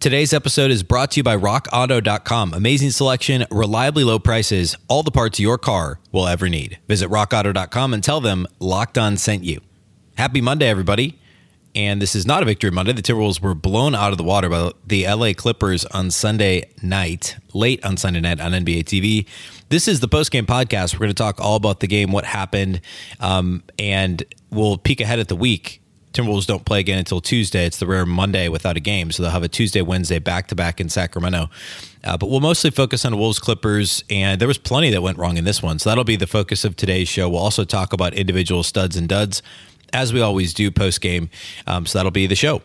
Today's episode is brought to you by RockAuto.com. Amazing selection, reliably low prices, all the parts your car will ever need. Visit RockAuto.com and tell them Locked On sent you. Happy Monday, everybody. And this is not a victory Monday. The Timberwolves were blown out of the water by the LA Clippers on Sunday night, late on Sunday night on NBA TV. This is the postgame podcast. We're going to talk all about the game, what happened, um, and we'll peek ahead at the week Timberwolves don't play again until Tuesday. It's the rare Monday without a game, so they'll have a Tuesday, Wednesday back to back in Sacramento. Uh, but we'll mostly focus on Wolves Clippers, and there was plenty that went wrong in this one, so that'll be the focus of today's show. We'll also talk about individual studs and duds, as we always do post game. Um, so that'll be the show.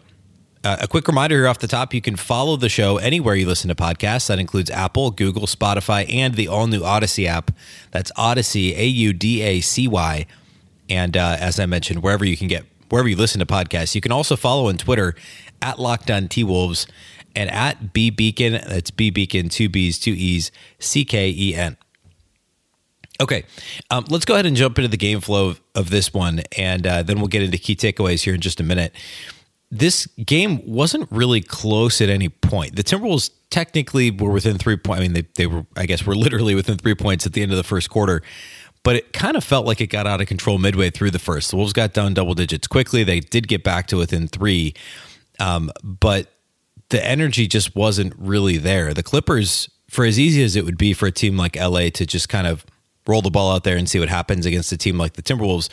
Uh, a quick reminder here off the top you can follow the show anywhere you listen to podcasts. That includes Apple, Google, Spotify, and the all new Audacy app. That's Audacy, A U D A C Y. And uh, as I mentioned, wherever you can get wherever you listen to podcasts. You can also follow on Twitter at Locked On T Wolves and at B Beecken. That's B Beecken, two B's, two E's, C K E N. Okay, um, let's go ahead and jump into the game flow of, of this one, and uh, then we'll get into key takeaways here in just a minute. This game wasn't really close at any point. The Timberwolves technically were within three points. I mean, they, they were, I guess, were literally within three points at the end of the first quarter but it kind of felt like it got out of control midway through the first. The Wolves got down double digits quickly. They did get back to within three, um, but the energy just wasn't really there. The Clippers, for as easy as it would be for a team like LA to just kind of roll the ball out there and see what happens against a team like the Timberwolves,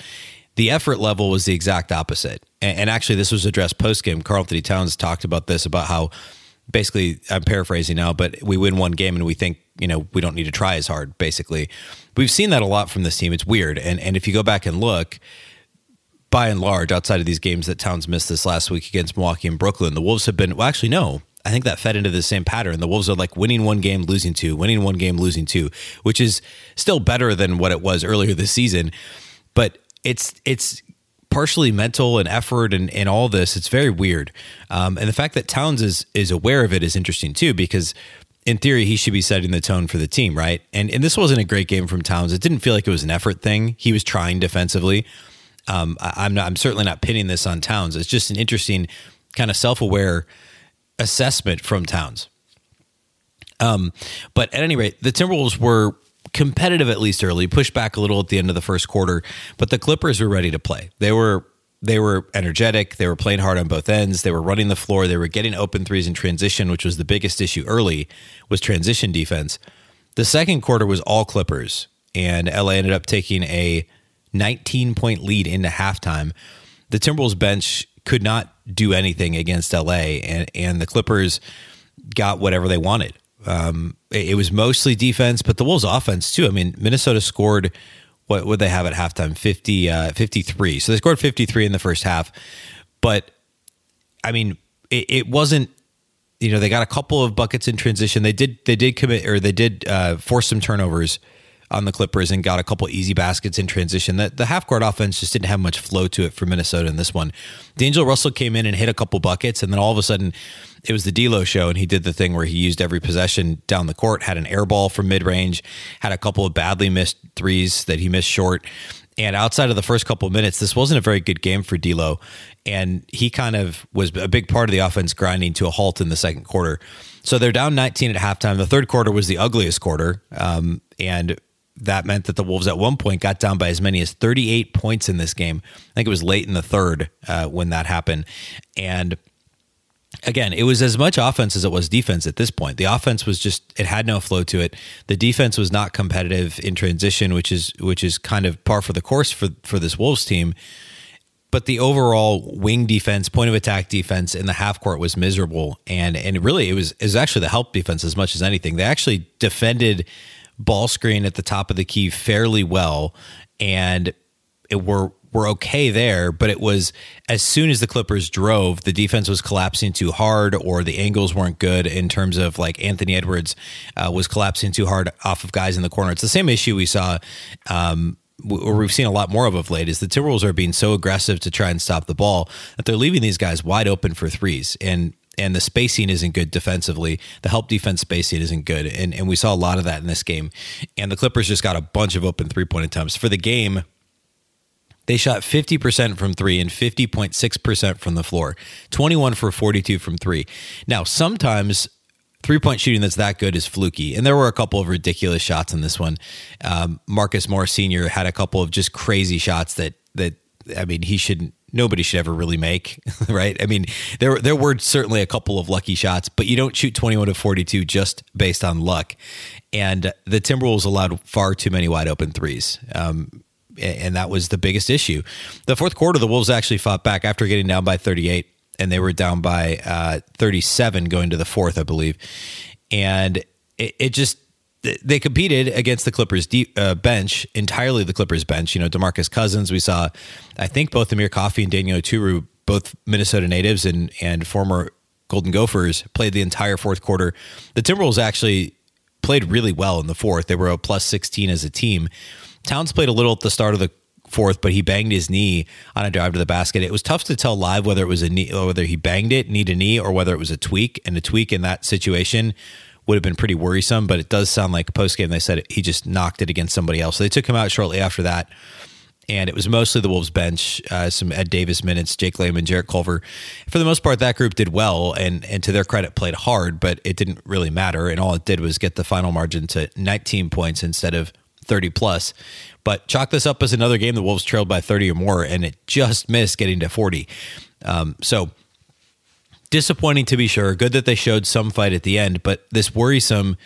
the effort level was the exact opposite. And, and actually, this was addressed post game. Karl-Anthony Towns talked about this about how basically, I'm paraphrasing now, but we win one game and we think you know we don't need to try as hard basically. We've seen that a lot from this team. It's weird. And and if you go back and look by and large outside of these games that towns missed this last week against milwaukee and brooklyn the wolves have been well actually no. I think that fed into the same pattern. The wolves are like winning one game losing two winning one game losing two which is still better than what it was earlier this season. But it's it's partially mental and effort and, and all this. It's very weird. Um, and the fact that towns is is aware of it is interesting too because in theory, he should be setting the tone for the team, right? And and this wasn't a great game from Towns. It didn't feel like it was an effort thing. He was trying defensively. Um, I, am not. I'm certainly not pinning this on Towns. It's just an interesting kind of self aware assessment from Towns. Um, but at any rate, the Timberwolves were competitive at least early, pushed back a little at the end of the first quarter, but the Clippers were ready to play. They were they were energetic. They were playing hard on both ends. They were running the floor. They were getting open threes in transition, which was the biggest issue early was transition defense. The second quarter was all Clippers, and LA ended up taking a 19 point lead into halftime. The Timberwolves bench could not do anything against LA, and and the Clippers got whatever they wanted. Um, it, it was mostly defense, but the Wolves' offense too. I mean, Minnesota scored what would they have at halftime? 50, uh, 53. So they scored 53 in the first half. But I mean, it, it, wasn't, you know, they got a couple of buckets in transition. They did, they did commit or they did uh, force some turnovers on the Clippers and got a couple easy baskets in transition. The, the half court offense just didn't have much flow to it for Minnesota in this one. D'Angelo Russell came in and hit a couple buckets, and then all of a sudden it was the D'Lo show, and he did the thing where he used every possession down the court, had an air ball from mid range, had a couple of badly missed threes that he missed short. And outside of the first couple of minutes, this wasn't a very good game for D'Lo, and he kind of was a big part of the offense grinding to a halt in the second quarter. So they're down 19 at halftime. The third quarter was the ugliest quarter, um, and that meant that the Wolves at one point got down by as many as 38 points in this game. I think it was late in the third uh, when that happened, and again, it was as much offense as it was defense at this point. The offense was just it had no flow to it. The defense was not competitive in transition, which is which is kind of par for the course for for this Wolves team. But the overall wing defense, point of attack defense in the half court was miserable, and and really it was is actually the help defense as much as anything. They actually defended ball screen at the top of the key fairly well, and it were were okay there, but it was as soon as the Clippers drove, the defense was collapsing too hard, or the angles weren't good in terms of like Anthony Edwards uh, was collapsing too hard off of guys in the corner. It's the same issue we saw. Um, or we've seen a lot more of of late is the Timberwolves are being so aggressive to try and stop the ball that they're leaving these guys wide open for threes and and the spacing isn't good defensively. The help defense spacing isn't good. And and we saw a lot of that in this game. And the Clippers just got a bunch of open three point attempts. For the game, they shot 50% from three and 50.6% from the floor, 21 for 42 from three. Now, sometimes three point shooting that's that good is fluky. And there were a couple of ridiculous shots in this one. Um, Marcus Morris Sr. had a couple of just crazy shots that, that, I mean, he shouldn't, nobody should ever really make, right? I mean, there, there were certainly a couple of lucky shots, but you don't shoot 21 to 42 just based on luck. And the Timberwolves allowed far too many wide open threes. Um, and that was the biggest issue. The fourth quarter, the Wolves actually fought back after getting down by 38, and they were down by uh, 37 going to the fourth, I believe. And it, it just they competed against the Clippers deep, uh, bench entirely. The Clippers bench, you know, Demarcus Cousins. We saw, I think, both Amir Coffey and Daniel Oturu, both Minnesota natives and and former Golden Gophers, played the entire fourth quarter. The Timberwolves actually played really well in the fourth. They were a plus 16 as a team. Towns played a little at the start of the fourth, but he banged his knee on a drive to the basket. It was tough to tell live whether it was a knee, whether he banged it knee to knee, or whether it was a tweak. And a tweak in that situation would have been pretty worrisome. But it does sound like post game they said he just knocked it against somebody else. So they took him out shortly after that. And it was mostly the Wolves bench, uh, some Ed Davis minutes, Jake Layman, Jarrett Culver. For the most part, that group did well, and and to their credit, played hard, but it didn't really matter. And all it did was get the final margin to 19 points instead of 30 plus. But chalk this up as another game the Wolves trailed by 30 or more, and it just missed getting to 40. Um, so disappointing to be sure. Good that they showed some fight at the end, but this worrisome.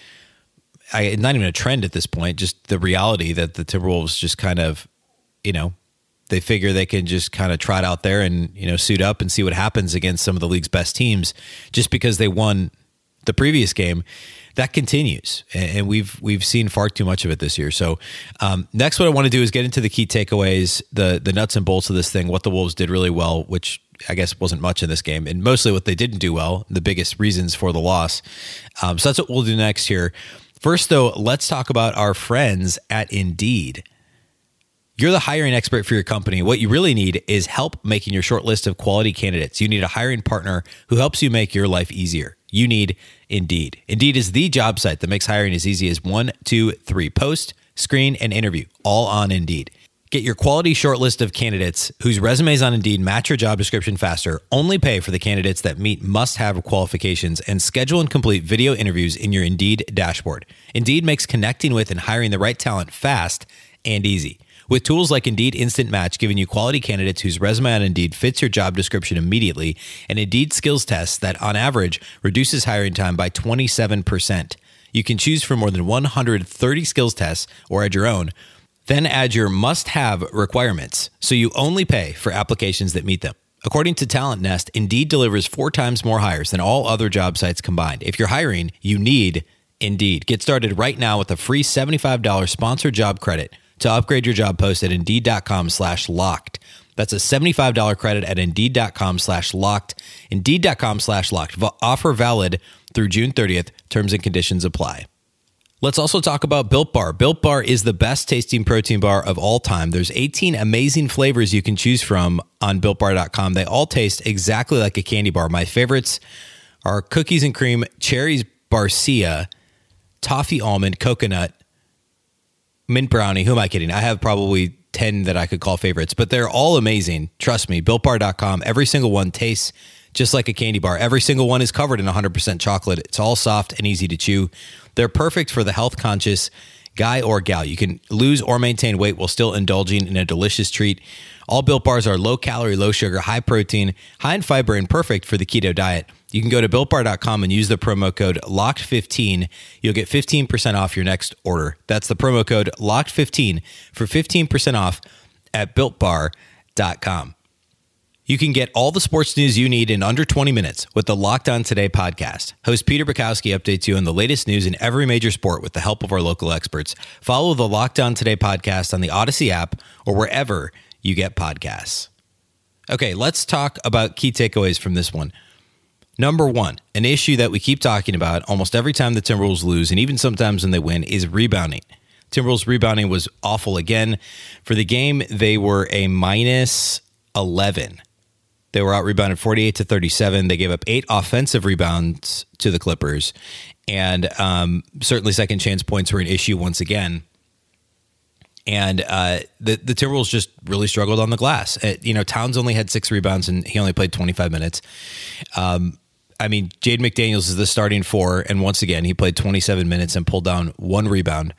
I, not even a trend at this point, just the reality that the Timberwolves just kind of, you know, they figure they can just kind of trot out there and, you know, suit up and see what happens against some of the league's best teams just because they won the previous game that continues, and we've we've seen far too much of it this year. So, um, next, what I want to do is get into the key takeaways, the the nuts and bolts of this thing, what the Wolves did really well, which I guess wasn't much in this game, and mostly what they didn't do well, the biggest reasons for the loss. Um, so that's what we'll do next here. First, though, let's talk about our friends at Indeed. You're the hiring expert for your company. What you really need is help making your short list of quality candidates. You need a hiring partner who helps you make your life easier. You need Indeed. Indeed is the job site that makes hiring as easy as one, two, three post, screen, and interview, all on Indeed. Get your quality shortlist of candidates whose resumes on Indeed match your job description faster. Only pay for the candidates that meet must have qualifications and schedule and complete video interviews in your Indeed dashboard. Indeed makes connecting with and hiring the right talent fast and easy. With tools like Indeed Instant Match giving you quality candidates whose resume on Indeed fits your job description immediately, and Indeed skills tests that on average reduces hiring time by 27%. You can choose from more than 130 skills tests or add your own. Then add your must have requirements so you only pay for applications that meet them. According to Talent Nest, Indeed delivers four times more hires than all other job sites combined. If you're hiring, you need Indeed. Get started right now with a free $75 sponsored job credit to upgrade your job post at indeed.com slash locked. That's a $75 credit at indeed.com slash locked. Indeed.com slash locked. Offer valid through June 30th. Terms and conditions apply. Let's also talk about Built Bar. Built Bar is the best tasting protein bar of all time. There's 18 amazing flavors you can choose from on builtbar.com. They all taste exactly like a candy bar. My favorites are cookies and cream, cherries barcia, toffee almond, coconut, mint brownie. Who am I kidding? I have probably 10 that I could call favorites, but they're all amazing. Trust me, builtbar.com. Every single one tastes just like a candy bar. Every single one is covered in 100% chocolate. It's all soft and easy to chew. They're perfect for the health conscious guy or gal. You can lose or maintain weight while still indulging in a delicious treat. All built bars are low calorie, low sugar, high protein, high in fiber, and perfect for the keto diet. You can go to builtbar.com and use the promo code LOCKED15. You'll get 15% off your next order. That's the promo code LOCKED15 for 15% off at builtbar.com. You can get all the sports news you need in under 20 minutes with the Locked On Today podcast. Host Peter Bukowski updates you on the latest news in every major sport with the help of our local experts. Follow the Locked On Today podcast on the Audacy app or wherever you get podcasts. Okay, let's talk about key takeaways from this one. Number one, an issue that we keep talking about almost every time the Timberwolves lose, and even sometimes when they win, is rebounding. Timberwolves rebounding was awful again. For the game, they were a minus 11. They were out rebounded 48 to 37. They gave up eight offensive rebounds to the Clippers. And um, certainly, second chance points were an issue once again. And uh, the the Timberwolves just really struggled on the glass. Uh, you know, Towns only had six rebounds and he only played 25 minutes. Um, I mean, Jaden McDaniels is the starting four, and once again, he played 27 minutes and pulled down one rebound.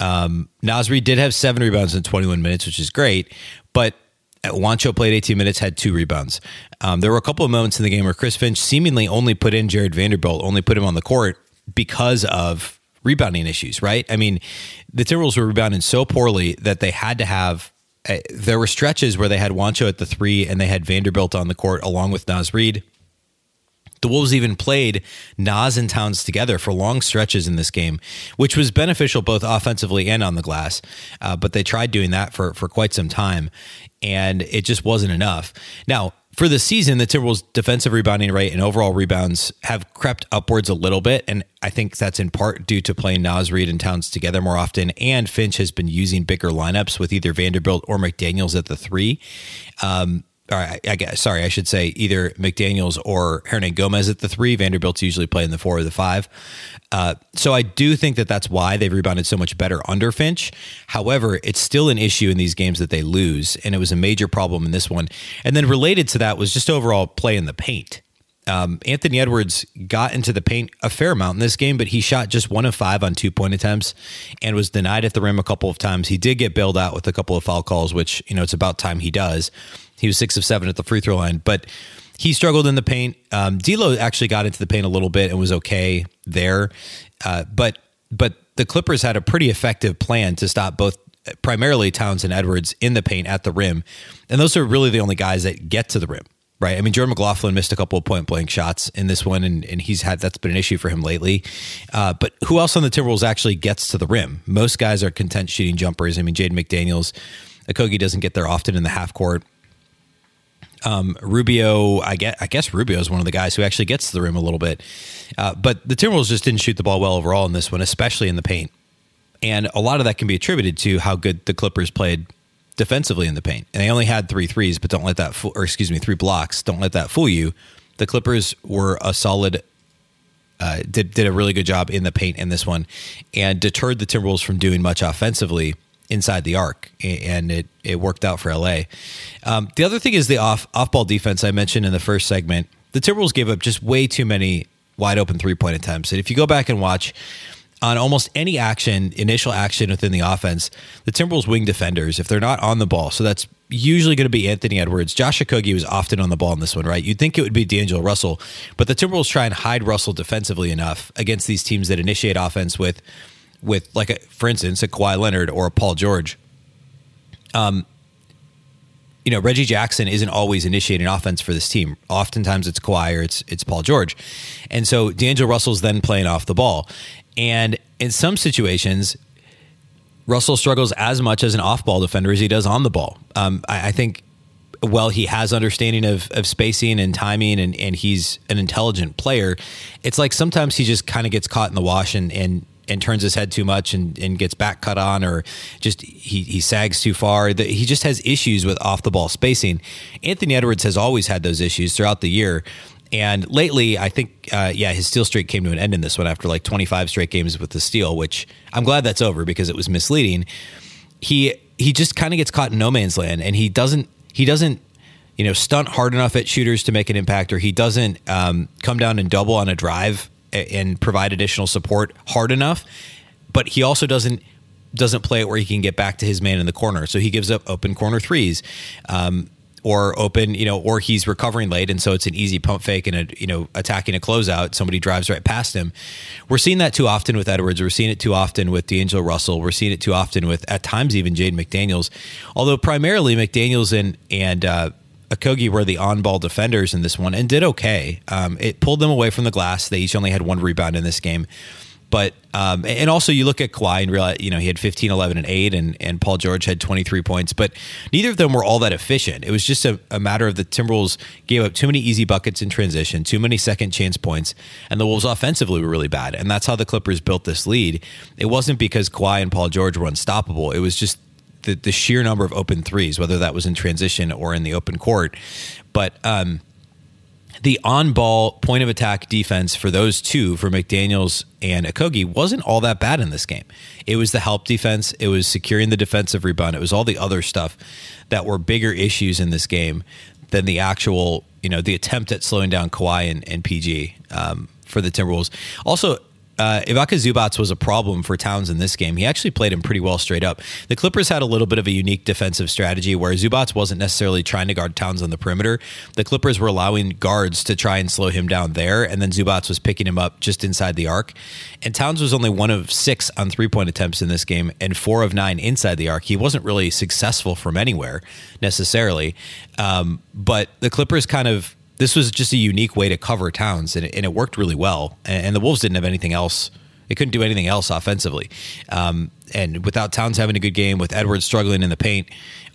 Um, Naz Reid did have seven rebounds in 21 minutes, which is great, but Juancho played 18 minutes, had two rebounds. Um, there were a couple of moments in the game where Chris Finch seemingly only put in Jarred Vanderbilt, only put him on the court because of rebounding issues, right? I mean, the Timberwolves were rebounding so poorly that they had to have. Uh, there were stretches where they had Juancho at the three and they had Vanderbilt on the court along with Naz Reid. The Wolves even played Naz and Towns together for long stretches in this game, which was beneficial both offensively and on the glass. Uh, but they tried doing that for for quite some time, and it just wasn't enough. Now, for the season, the Timberwolves' defensive rebounding rate and overall rebounds have crept upwards a little bit, and I think that's in part due to playing Naz Reid and Towns together more often. And Finch has been using bigger lineups with either Vanderbilt or McDaniel's at the three. Um, or I, I guess, sorry, I should say either McDaniels or Hernangomez at the three. Vanderbilt's usually playing the four or the five. Uh, so I do think that that's why they've rebounded so much better under Finch. However, it's still an issue in these games that they lose, and it was a major problem in this one. And then related to that was just overall play in the paint. Um, Anthony Edwards got into the paint a fair amount in this game, but he shot just one of five on two point attempts and was denied at the rim a couple of times. He did get bailed out with a couple of foul calls, which, you know, it's about time he does. He was six of seven at the free throw line, but he struggled in the paint. Um, D'Lo actually got into the paint a little bit and was okay there, uh, but but the Clippers had a pretty effective plan to stop both primarily Towns and Edwards in the paint at the rim, and those are really the only guys that get to the rim. Right. I mean, Jordan McLaughlin missed a couple of point blank shots in this one, and, and he's had that's been an issue for him lately. Uh, but who else on the Timberwolves actually gets to the rim? Most guys are content shooting jumpers. I mean, Jaden McDaniels, Okogie doesn't get there often in the half court. Um, Rubio, I get, I guess Rubio is one of the guys who actually gets to the rim a little bit, uh, but the Timberwolves just didn't shoot the ball well overall in this one, especially in the paint. And a lot of that can be attributed to how good the Clippers played defensively in the paint. And they only had three threes, but don't let that, fool, or excuse me, three blocks. Don't let that fool you. The Clippers were a solid, uh, did did a really good job in the paint in this one, and deterred the Timberwolves from doing much offensively inside the arc, and it it worked out for LA. Um, the other thing is the off off ball defense I mentioned in the first segment. The Timberwolves gave up just way too many wide open three point attempts, and if you go back and watch on almost any action, initial action within the offense, the Timberwolves wing defenders, if they're not on the ball, so that's usually going to be Anthony Edwards. Josh Okogie was often on the ball in this one, right? You'd think it would be D'Angelo Russell, but the Timberwolves try and hide Russell defensively enough against these teams that initiate offense with with like a, for instance a Kawhi Leonard or a Paul George. Um, you know Reggie Jackson isn't always initiating offense for this team. Oftentimes it's Kawhi or it's it's Paul George, and so D'Angelo Russell's then playing off the ball, and in some situations. Russell struggles as much as an off-ball defender as he does on the ball. Um, I, I think well, he has understanding of, of spacing and timing and, and he's an intelligent player. It's like sometimes he just kind of gets caught in the wash and, and and turns his head too much and, and gets back cut on or just he, he sags too far. The, he just has issues with off the ball spacing. Anthony Edwards has always had those issues throughout the year. And lately, I think, uh, yeah, his steal streak came to an end in this one after like 25 straight games with the steal, which I'm glad that's over because it was misleading. He he just kind of gets caught in no man's land, and he doesn't he doesn't you know stunt hard enough at shooters to make an impact, or he doesn't um, come down and double on a drive and provide additional support hard enough. But he also doesn't doesn't play it where he can get back to his man in the corner. So he gives up open corner threes. Um, or open, you know, or he's recovering late, and so it's an easy pump fake and a, you know, attacking a closeout. Somebody drives right past him. We're seeing that too often with Edwards. We're seeing it too often with D'Angelo Russell. We're seeing it too often with, at times, even Jaden McDaniels. Although primarily McDaniels and and uh, Okogie were the on-ball defenders in this one and did okay. Um, it pulled them away from the glass. They each only had one rebound in this game, But um, and also you look at Kawhi and realize you know he had 15, 11, and eight, and and Paul George had 23 points, but neither of them were all that efficient. It was just a, a matter of the Timberwolves gave up too many easy buckets in transition, too many second chance points, and the Wolves offensively were really bad, and that's how the Clippers built this lead. It wasn't because Kawhi and Paul George were unstoppable. It was just the, the sheer number of open threes, whether that was in transition or in the open court. But um, the on ball point of attack defense for those two, for McDaniels and Okogie, wasn't all that bad in this game. It was the help defense, it was securing the defensive rebound, it was all the other stuff that were bigger issues in this game than the actual, you know, the attempt at slowing down Kawhi and, and PG um, for the Timberwolves. Also, uh, Ivica Zubac was a problem for Towns in this game. He actually played him pretty well straight up. The Clippers had a little bit of a unique defensive strategy where Zubac wasn't necessarily trying to guard Towns on the perimeter. The Clippers were allowing guards to try and slow him down there, and then Zubac was picking him up just inside the arc. And Towns was only one of six on three point attempts in this game and four of nine inside the arc. He wasn't really successful from anywhere necessarily, um, but the Clippers kind of this was just a unique way to cover Towns, and it, and it worked really well. And, and, the Wolves didn't have anything else; they couldn't do anything else offensively. Um, and without Towns having a good game, with Edwards struggling in the paint,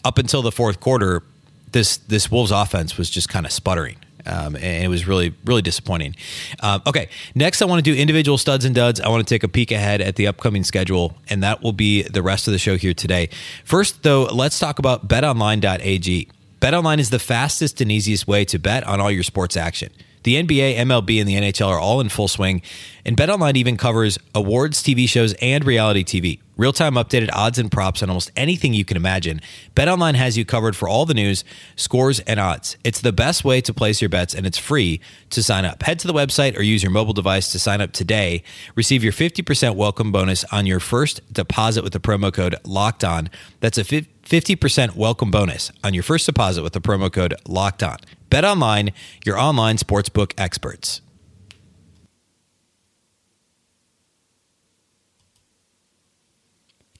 up until the fourth quarter, this this Wolves offense was just kind of sputtering. Um, and it was really, really disappointing. Um, okay, next I want to do individual studs and duds. I want to take a peek ahead at the upcoming schedule, and that will be the rest of the show here today. First, though, let's talk about betonline.ag. BetOnline is the fastest and easiest way to bet on all your sports action. The NBA, MLB, and the NHL are all in full swing, and BetOnline even covers awards, TV shows, and reality TV. Real time updated odds and props on almost anything you can imagine. BetOnline has you covered for all the news, scores, and odds. It's the best way to place your bets, and it's free to sign up. Head to the website or use your mobile device to sign up today. Receive your 50% welcome bonus on your first deposit with the promo code LOCKED ON. That's a 50% welcome bonus on your first deposit with the promo code LOCKED ON. Bet online, your online sportsbook experts.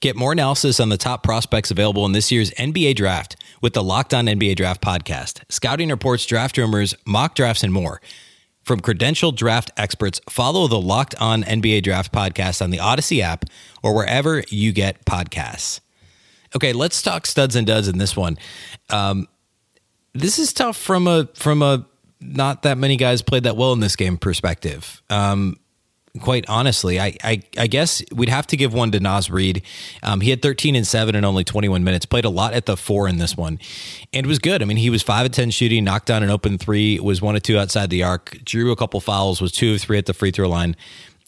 Get more analysis on the top prospects available in this year's NBA draft with the Locked On NBA Draft podcast. Scouting reports, draft rumors, mock drafts, and more. From credentialed draft experts, follow the Locked On NBA Draft podcast on the Audacy app or wherever you get podcasts. Okay, let's talk studs and duds in this one. Um, this is tough from a from a not that many guys played that well in this game perspective. Um, quite honestly, I, I, I guess we'd have to give one to Naz Reid. Um, he had 13 and seven in only 21 minutes. Played a lot at the four in this one, and was good. I mean, he was five of 10 shooting, knocked down an open three, was one of two outside the arc, drew a couple fouls, was two of three at the free throw line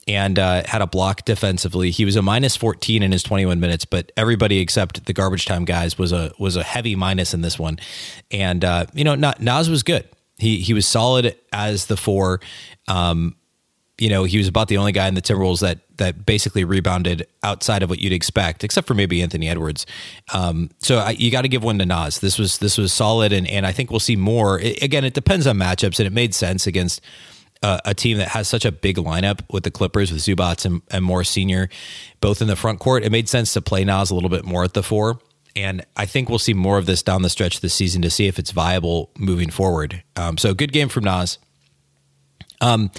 and uh, had a block defensively. He was a minus 14 in his 21 minutes, but everybody except the garbage time guys was a was a heavy minus in this one. And uh, you know, Naz was good. He he was solid as the four. Um, you know, he was about the only guy in the Timberwolves that that basically rebounded outside of what you'd expect, except for maybe Anthony Edwards. Um, so I, you got to give one to Naz. This was this was solid, and and I think we'll see more. It, again, it depends on matchups, and it made sense against uh, a team that has such a big lineup with the Clippers with Zubac and, and Morris Senior, both in the front court. It made sense to play Naz a little bit more at the four. And I think we'll see more of this down the stretch this season to see if it's viable moving forward. Um, so good game from Naz. Um,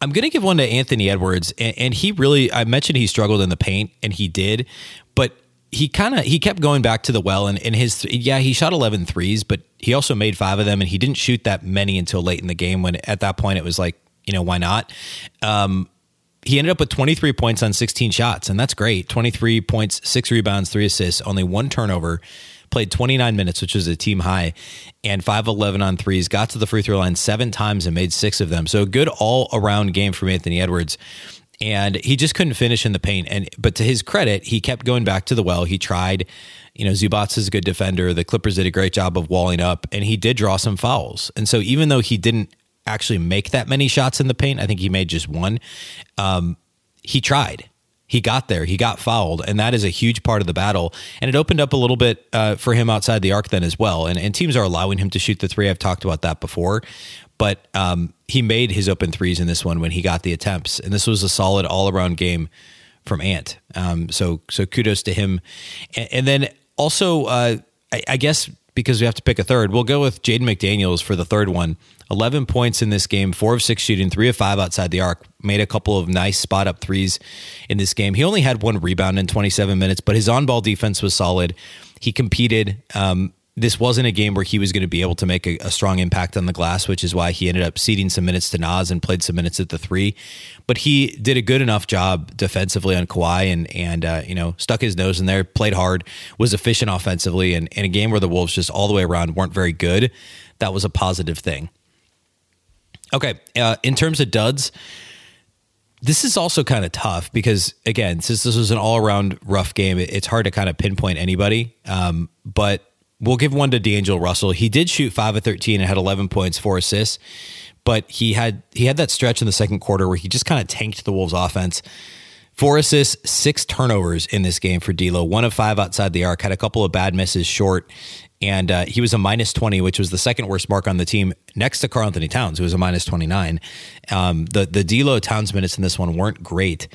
I'm going to give one to Anthony Edwards, and, and, he really. I mentioned he struggled in the paint, and he did, he kind of he kept going back to the well and in his yeah he shot 11 threes but he also made five of them and he didn't shoot that many until late in the game when at that point it was like you know why not? Um, he ended up with 23 points on 16 shots and that's great. 23 points six rebounds three assists only one turnover played 29 minutes which was a team high and 5-11 on threes got to the free throw line seven times and made six of them. So a good all around game from anthony edwards and he just couldn't finish in the paint. And but to his credit, he kept going back to the well. He tried. You know, Zubac is a good defender. The Clippers did a great job of walling up, and he did draw some fouls. And so even though he didn't actually make that many shots in the paint, I think he made just one. Um, he tried. He got there. He got fouled, and that is a huge part of the battle. And it opened up a little bit uh, for him outside the arc then as well. And, and teams are allowing him to shoot the three. I've talked about that before, but um, he made his open threes in this one when he got the attempts, and this was a solid all around game from Ant. Um, so so kudos to him, and, and then also uh, I, I, guess because we have to pick a third, we'll go with Jaden McDaniels for the third one. 11 points in this game, four of six shooting, three of five outside the arc. Made a couple of nice spot up threes in this game. He only had one rebound in 27 minutes, but his on ball defense was solid. He competed. Um, this wasn't a game where he was going to be able to make a, a, strong impact on the glass, which is why he ended up ceding some minutes to Naz and played some minutes at the three. But he did a good enough job defensively on Kawhi and and uh, you know stuck his nose in there, played hard, was efficient offensively, and in a game where the Wolves just all the way around weren't very good, that was a positive thing. Okay, uh, in terms of duds. This is also kind of tough because, again, since this was an all around rough game, it's hard to kind of pinpoint anybody. Um, but We'll give one to D'Angelo Russell. He did shoot five of thirteen and had eleven points, four assists, but he had he had that stretch in the second quarter where he just kind of tanked the Wolves' offense. Four assists, six turnovers in this game for D'Lo. One of five outside the arc. Had a couple of bad misses short, and uh, he was a minus twenty, which was the second worst mark on the team, next to Karl-Anthony Towns, who was a minus twenty nine. Um, the the D'Lo Towns minutes in this one weren't great,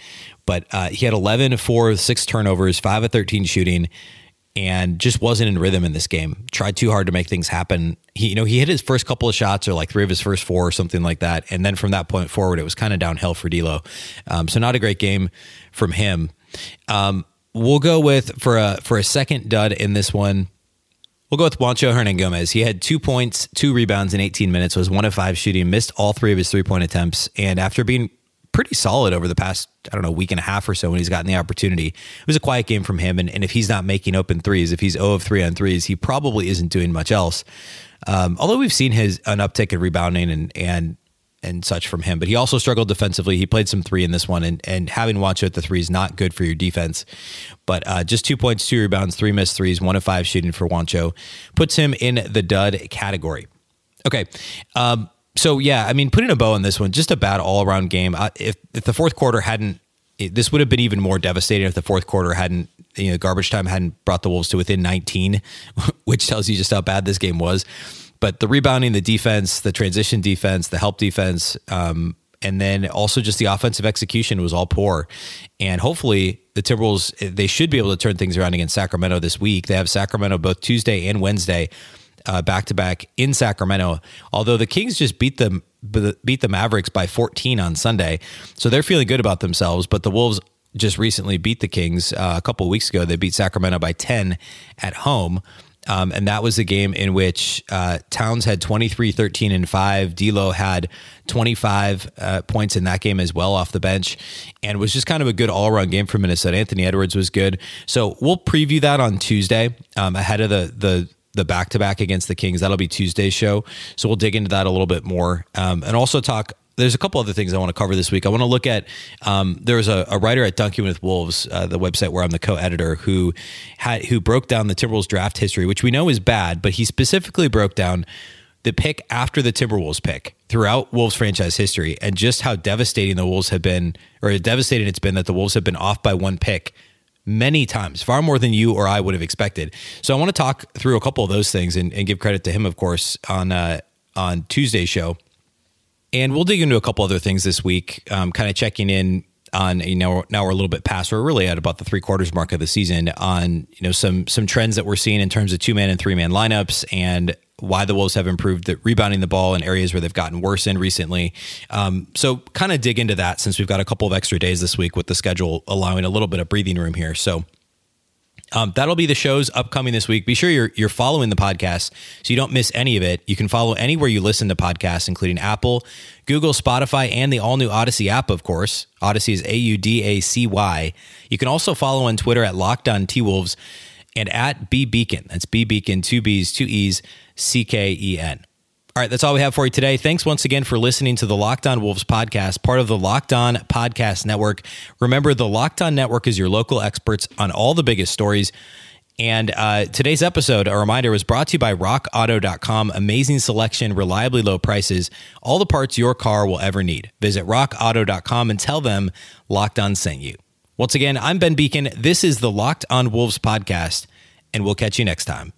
but uh, he had 11 4, six turnovers, five of thirteen shooting and just wasn't in rhythm in this game. Tried too hard to make things happen. He, you know, he hit his first couple of shots or like three of his first four or something like that, and then from that point forward, it was kind of downhill for D'Lo. Um, so not a great game from him. Um, we'll go with for a for a second dud in this one. We'll go with Juancho Hernangomez. He had two points, two rebounds in 18 minutes, was one of five shooting, missed all three of his three point attempts. And after being pretty solid over the past, I don't know, week and a half or so when he's gotten the opportunity. It was a quiet game from him. And, and if he's not making open threes, if he's 0 of 3 on threes, he probably isn't doing much else. Um, although we've seen his an uptick in rebounding and, and, and such from him, but he also struggled defensively. He played some three in this one, and, and having Juancho at the three is not good for your defense. But uh, just two points, two rebounds, three missed threes, one of five shooting for Juancho puts him in the dud category. Okay. Um, so yeah, I mean, putting a bow on this one, just a bad all around game. If if the fourth quarter hadn't, it, this would have been even more devastating if the fourth quarter hadn't, you know, garbage time hadn't brought the Wolves to within 19, which tells you just how bad this game was. But the rebounding, the defense, the transition defense, the help defense, um, and then also just the offensive execution was all poor. And hopefully the Timberwolves they should be able to turn things around against Sacramento this week. They have Sacramento both Tuesday and Wednesday back to back in Sacramento. Although the Kings just beat them beat the Mavericks by 14 on Sunday, so they're feeling good about themselves. But the Wolves just recently beat the Kings uh, a couple weeks ago. They beat Sacramento by 10 at home. Um, and that was a game in which uh, Towns had 23, 13, and 5. D'Lo had 25 uh, points in that game as well off the bench and was just kind of a good all around game for Minnesota. Anthony Edwards was good. So we'll preview that on Tuesday um, ahead of the, the the back to back against the Kings. That'll be Tuesday's show. So we'll dig into that a little bit more um, and also talk. There's a couple other things I want to cover this week. I want to look at. Um, there was a, a, writer at Dunking with Wolves, uh, the website where I'm the co-editor, who had who broke down the Timberwolves draft history, which we know is bad, but he specifically broke down the pick after the Timberwolves pick throughout Wolves franchise history, and just how devastating the Wolves have been, or devastating it's been that the Wolves have been off by one pick many times, far more than you or I would have expected. So I want to talk through a couple of those things and, and give credit to him, of course, on uh, on Tuesday's show. And we'll dig into a couple other things this week, um, kind of checking in on you know now we're a little bit past we're really at about the three quarters mark of the season on you know some some trends that we're seeing in terms of two man and three man lineups and why the Wolves have improved the rebounding the ball in areas where they've gotten worse in recently. Um, so kind of dig into that since we've got a couple of extra days this week with the schedule allowing a little bit of breathing room here. So um, that'll be the shows upcoming this week. Be sure you're you're following the podcast so you don't miss any of it. You can follow anywhere you listen to podcasts, including Apple, Google, Spotify, and the all new Audacy app. Of course, Audacy is A U D A C Y. You can also follow on Twitter at Locked On T Wolves and at B Beecken. That's B Beecken, two B's, two E's, C K E N. All right, that's all we have for you today. Thanks once again for listening to the Locked On Wolves podcast, part of the Locked On Podcast Network. Remember, the Locked On Network is your local experts on all the biggest stories. And uh, today's episode, a reminder, was brought to you by rockauto.com. Amazing selection, reliably low prices, all the parts your car will ever need. Visit rockauto.com and tell them Locked On sent you. Once again, I'm Ben Beecken. This is the Locked On Wolves podcast, and we'll catch you next time.